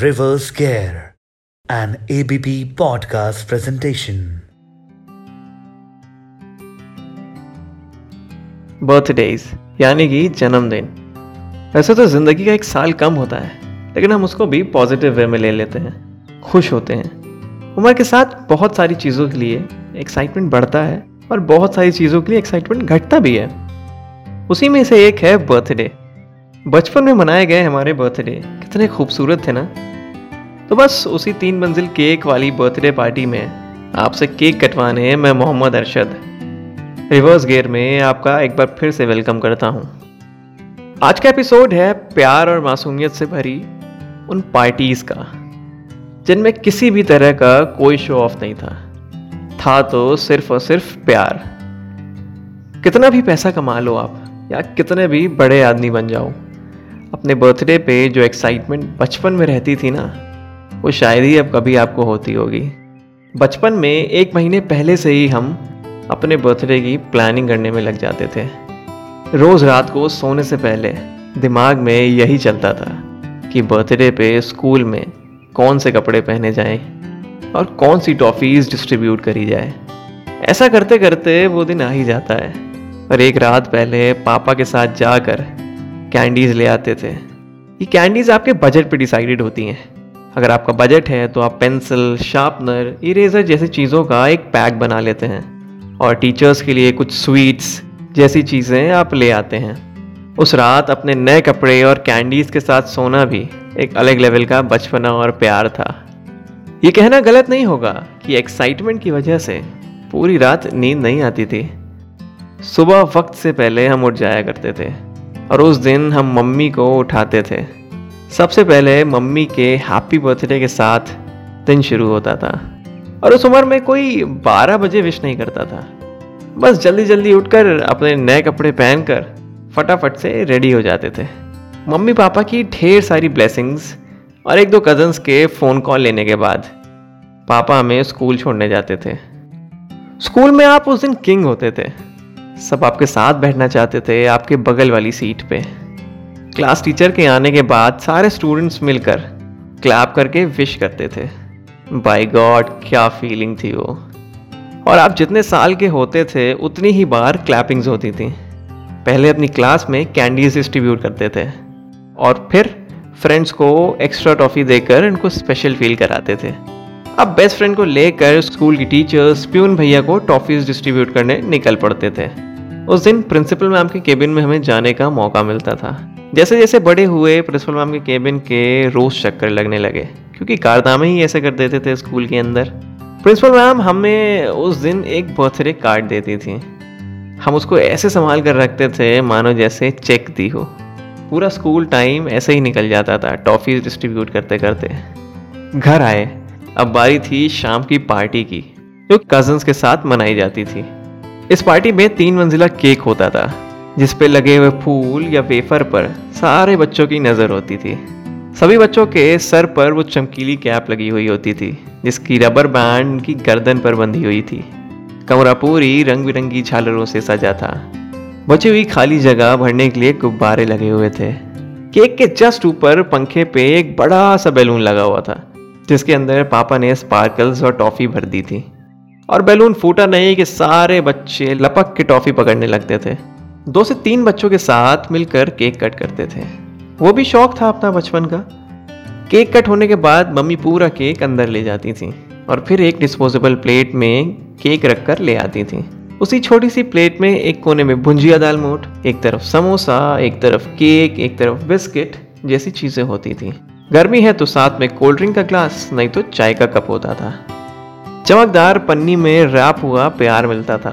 Reverse Care, an ABP podcast presentation. Birthdays यानी कि जन्मदिन। वैसे तो ज़िंदगी का एक साल कम होता है लेकिन हम उसको भी पॉजिटिव वे में ले लेते हैं खुश होते हैं। उम्र के साथ बहुत सारी चीज़ों के लिए एक्साइटमेंट बढ़ता है और बहुत सारी चीज़ों के लिए एक्साइटमेंट घटता भी है। उसी में से एक है बर्थडे बचपन में मनाए गए हमारे बर्थडे कितने खूबसूरत थे ना। तो बस उसी तीन मंजिल केक वाली बर्थडे पार्टी में आपसे केक कटवाने मैं मोहम्मद अरशद। रिवर्स गेयर में आपका एक बार फिर से वेलकम करता हूँ। आज का एपिसोड है प्यार और मासूमियत से भरी उन पार्टीज़ का, जिनमें किसी भी तरह का कोई शो ऑफ़ नहीं था। था तो सिर्फ़ और सिर्फ़ प्यार। कितना भी पैसा कमा लो आप, या कितने भी बड़े आदमी बन जाओ अपने बर्थडे पे जो एक्साइटमेंट बचपन में रहती थी ना, वो शायद ही अब कभी आपको होती होगी। बचपन में एक महीने पहले से ही हम अपने बर्थडे की प्लानिंग करने में लग जाते थे। रोज़ रात को सोने से पहले दिमाग में यही चलता था कि बर्थडे पे स्कूल में कौन से कपड़े पहने जाएँ और कौन सी टॉफ़ीज़ डिस्ट्रीब्यूट करी जाए। ऐसा करते करते वो दिन आ ही जाता है और एक रात पहले पापा के साथ जाकर कैंडीज ले आते थे। ये कैंडीज आपके बजट पे डिसाइडेड होती हैं। अगर आपका बजट है तो आप पेंसिल शार्पनर इरेजर जैसी चीज़ों का एक पैक बना लेते हैं। और टीचर्स के लिए कुछ स्वीट्स जैसी चीज़ें आप ले आते हैं। उस रात अपने नए कपड़े और कैंडीज के साथ सोना भी एक अलग लेवल का बचपना और प्यार था। ये कहना गलत नहीं होगा कि एक्साइटमेंट की वजह से पूरी रात नींद नहीं आती थी। सुबह वक्त से पहले हम उठ जाया करते थे। और उस दिन हम मम्मी को उठाते थे। सबसे पहले मम्मी के हैप्पी बर्थडे के साथ दिन शुरू होता था और उस उम्र में कोई 12 बजे विश नहीं करता था। बस जल्दी जल्दी उठकर अपने नए कपड़े पहनकर फटाफट से रेडी हो जाते थे। मम्मी पापा की ढेर सारी ब्लेसिंग्स और एक दो कजन्स के फ़ोन कॉल लेने के बाद पापा हमें स्कूल छोड़ने जाते थे। स्कूल में आप उस दिन किंग होते थे। सब आपके साथ बैठना चाहते थे, आपके बगल वाली सीट पे। क्लास टीचर के आने के बाद सारे स्टूडेंट्स मिलकर क्लैप करके विश करते थे। बाय गॉड क्या फीलिंग थी वो। और आप जितने साल के होते थे, उतनी ही बार क्लैपिंग्स होती थी। पहले अपनी क्लास में कैंडीज डिस्ट्रीब्यूट करते थे। और फिर फ्रेंड्स को एक्स्ट्रा टॉफ़ी देकर इनको स्पेशल फील कराते थे। अब बेस्ट फ्रेंड को लेकर स्कूल की टीचर्स प्यून भैया को टॉफ़ीज डिस्ट्रीब्यूट करने निकल पड़ते थे। उस दिन प्रिंसिपल मैम के केबिन में हमें जाने का मौका मिलता था। जैसे जैसे बड़े हुए, प्रिंसिपल मैम के केबिन के रोज चक्कर लगने लगे, क्योंकि कारनामे ही ऐसे कर देते थे स्कूल के अंदर। प्रिंसिपल मैम हमें उस दिन एक बर्थडे कार्ड देती थी। हम उसको ऐसे संभाल कर रखते थे, मानो जैसे चेक दी हो। पूरा स्कूल टाइम ऐसे ही निकल जाता था, टॉफ़ीज डिस्ट्रीब्यूट करते करते। घर आए, अब बारी थी शाम की पार्टी की, जो कजन्स के साथ मनाई जाती थी। इस पार्टी में तीन मंजिला केक होता था, जिस पे लगे हुए फूल या वेफर पर सारे बच्चों की नज़र होती थी। सभी बच्चों के सर पर वो चमकीली कैप लगी हुई होती थी, जिसकी रबर बैंड की गर्दन पर बंधी हुई थी। कमरा पूरी रंग बिरंगी झालरों से सजा था। बची हुई खाली जगह भरने के लिए गुब्बारे लगे हुए थे। केक के जस्ट ऊपर पंखे पे एक बड़ा सा बैलून लगा हुआ था, जिसके अंदर पापा ने स्पार्कल्स और टॉफ़ी भर दी थी। और बैलून फूटा नहीं कि सारे बच्चे लपक के टॉफी पकड़ने लगते थे। दो से तीन बच्चों के साथ मिलकर केक कट करते थे। वो भी शौक था अपना बचपन का। केक कट होने के बाद मम्मी पूरा केक अंदर ले जाती थी और फिर एक डिस्पोजेबल प्लेट में केक रख कर ले आती थी। उसी छोटी सी प्लेट में एक कोने में भुंजिया दाल मोट, एक तरफ़ समोसा, एक तरफ़ केक, एक तरफ़ बिस्किट जैसी चीज़ें होती थी। गर्मी है तो साथ में कोल्ड ड्रिंक का ग्लास, नहीं तो चाय का कप होता था। चमकदार पन्नी में रैप हुआ प्यार मिलता था।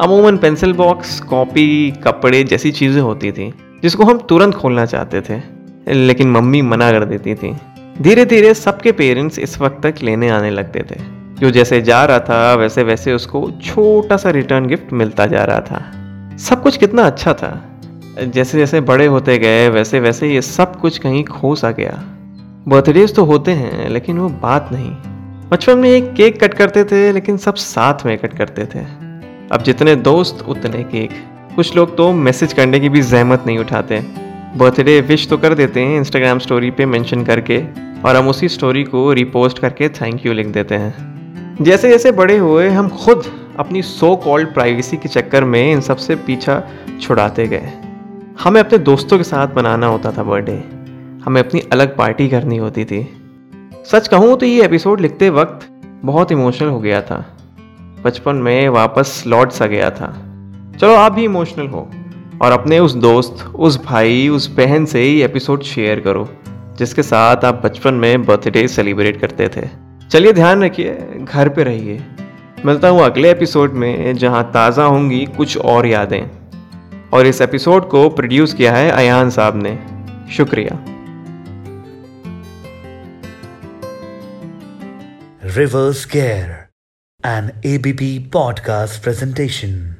अमूमन पेंसिल बॉक्स कॉपी कपड़े जैसी चीज़ें होती थी, जिसको हम तुरंत खोलना चाहते थे, लेकिन मम्मी मना कर देती थी। धीरे धीरे सबके पेरेंट्स इस वक्त तक लेने आने लगते थे। जो जैसे जा रहा था वैसे वैसे उसको छोटा सा रिटर्न गिफ्ट मिलता जा रहा था। सब कुछ कितना अच्छा था। जैसे जैसे बड़े होते गए वैसे वैसे ये सब कुछ कहीं खो सा गया। बर्थडेज तो होते हैं, लेकिन वो बात नहीं। बचपन में एक केक कट करते थे, लेकिन सब साथ में कट करते थे। अब जितने दोस्त, उतने केक। कुछ लोग तो मैसेज करने की भी जहमत नहीं उठाते। बर्थडे विश तो कर देते हैं इंस्टाग्राम स्टोरी पे मेंशन करके, और हम उसी स्टोरी को रिपोस्ट करके थैंक यू लिख देते हैं। जैसे जैसे बड़े हुए, हम खुद अपनी सो कॉल्ड प्राइवेसी के चक्कर में इन सबसे पीछा छुड़ाते गए। हमें अपने दोस्तों के साथ मनाना होता था बर्थडे। हमें अपनी अलग पार्टी करनी होती थी। सच कहूँ तो ये एपिसोड लिखते वक्त बहुत इमोशनल हो गया था। बचपन में वापस लौट सा गया था। चलो आप भी इमोशनल हो और अपने उस दोस्त, उस भाई, उस बहन से ये एपिसोड शेयर करो, जिसके साथ आप बचपन में बर्थडे सेलिब्रेट करते थे। चलिए ध्यान रखिए, घर पे रहिए। मिलता हूँ अगले एपिसोड में, जहाँ ताज़ा होंगी कुछ और यादें। और इस एपिसोड को प्रोड्यूस किया है अयान साहब ने। शुक्रिया। Reverse Care, an ABP podcast presentation.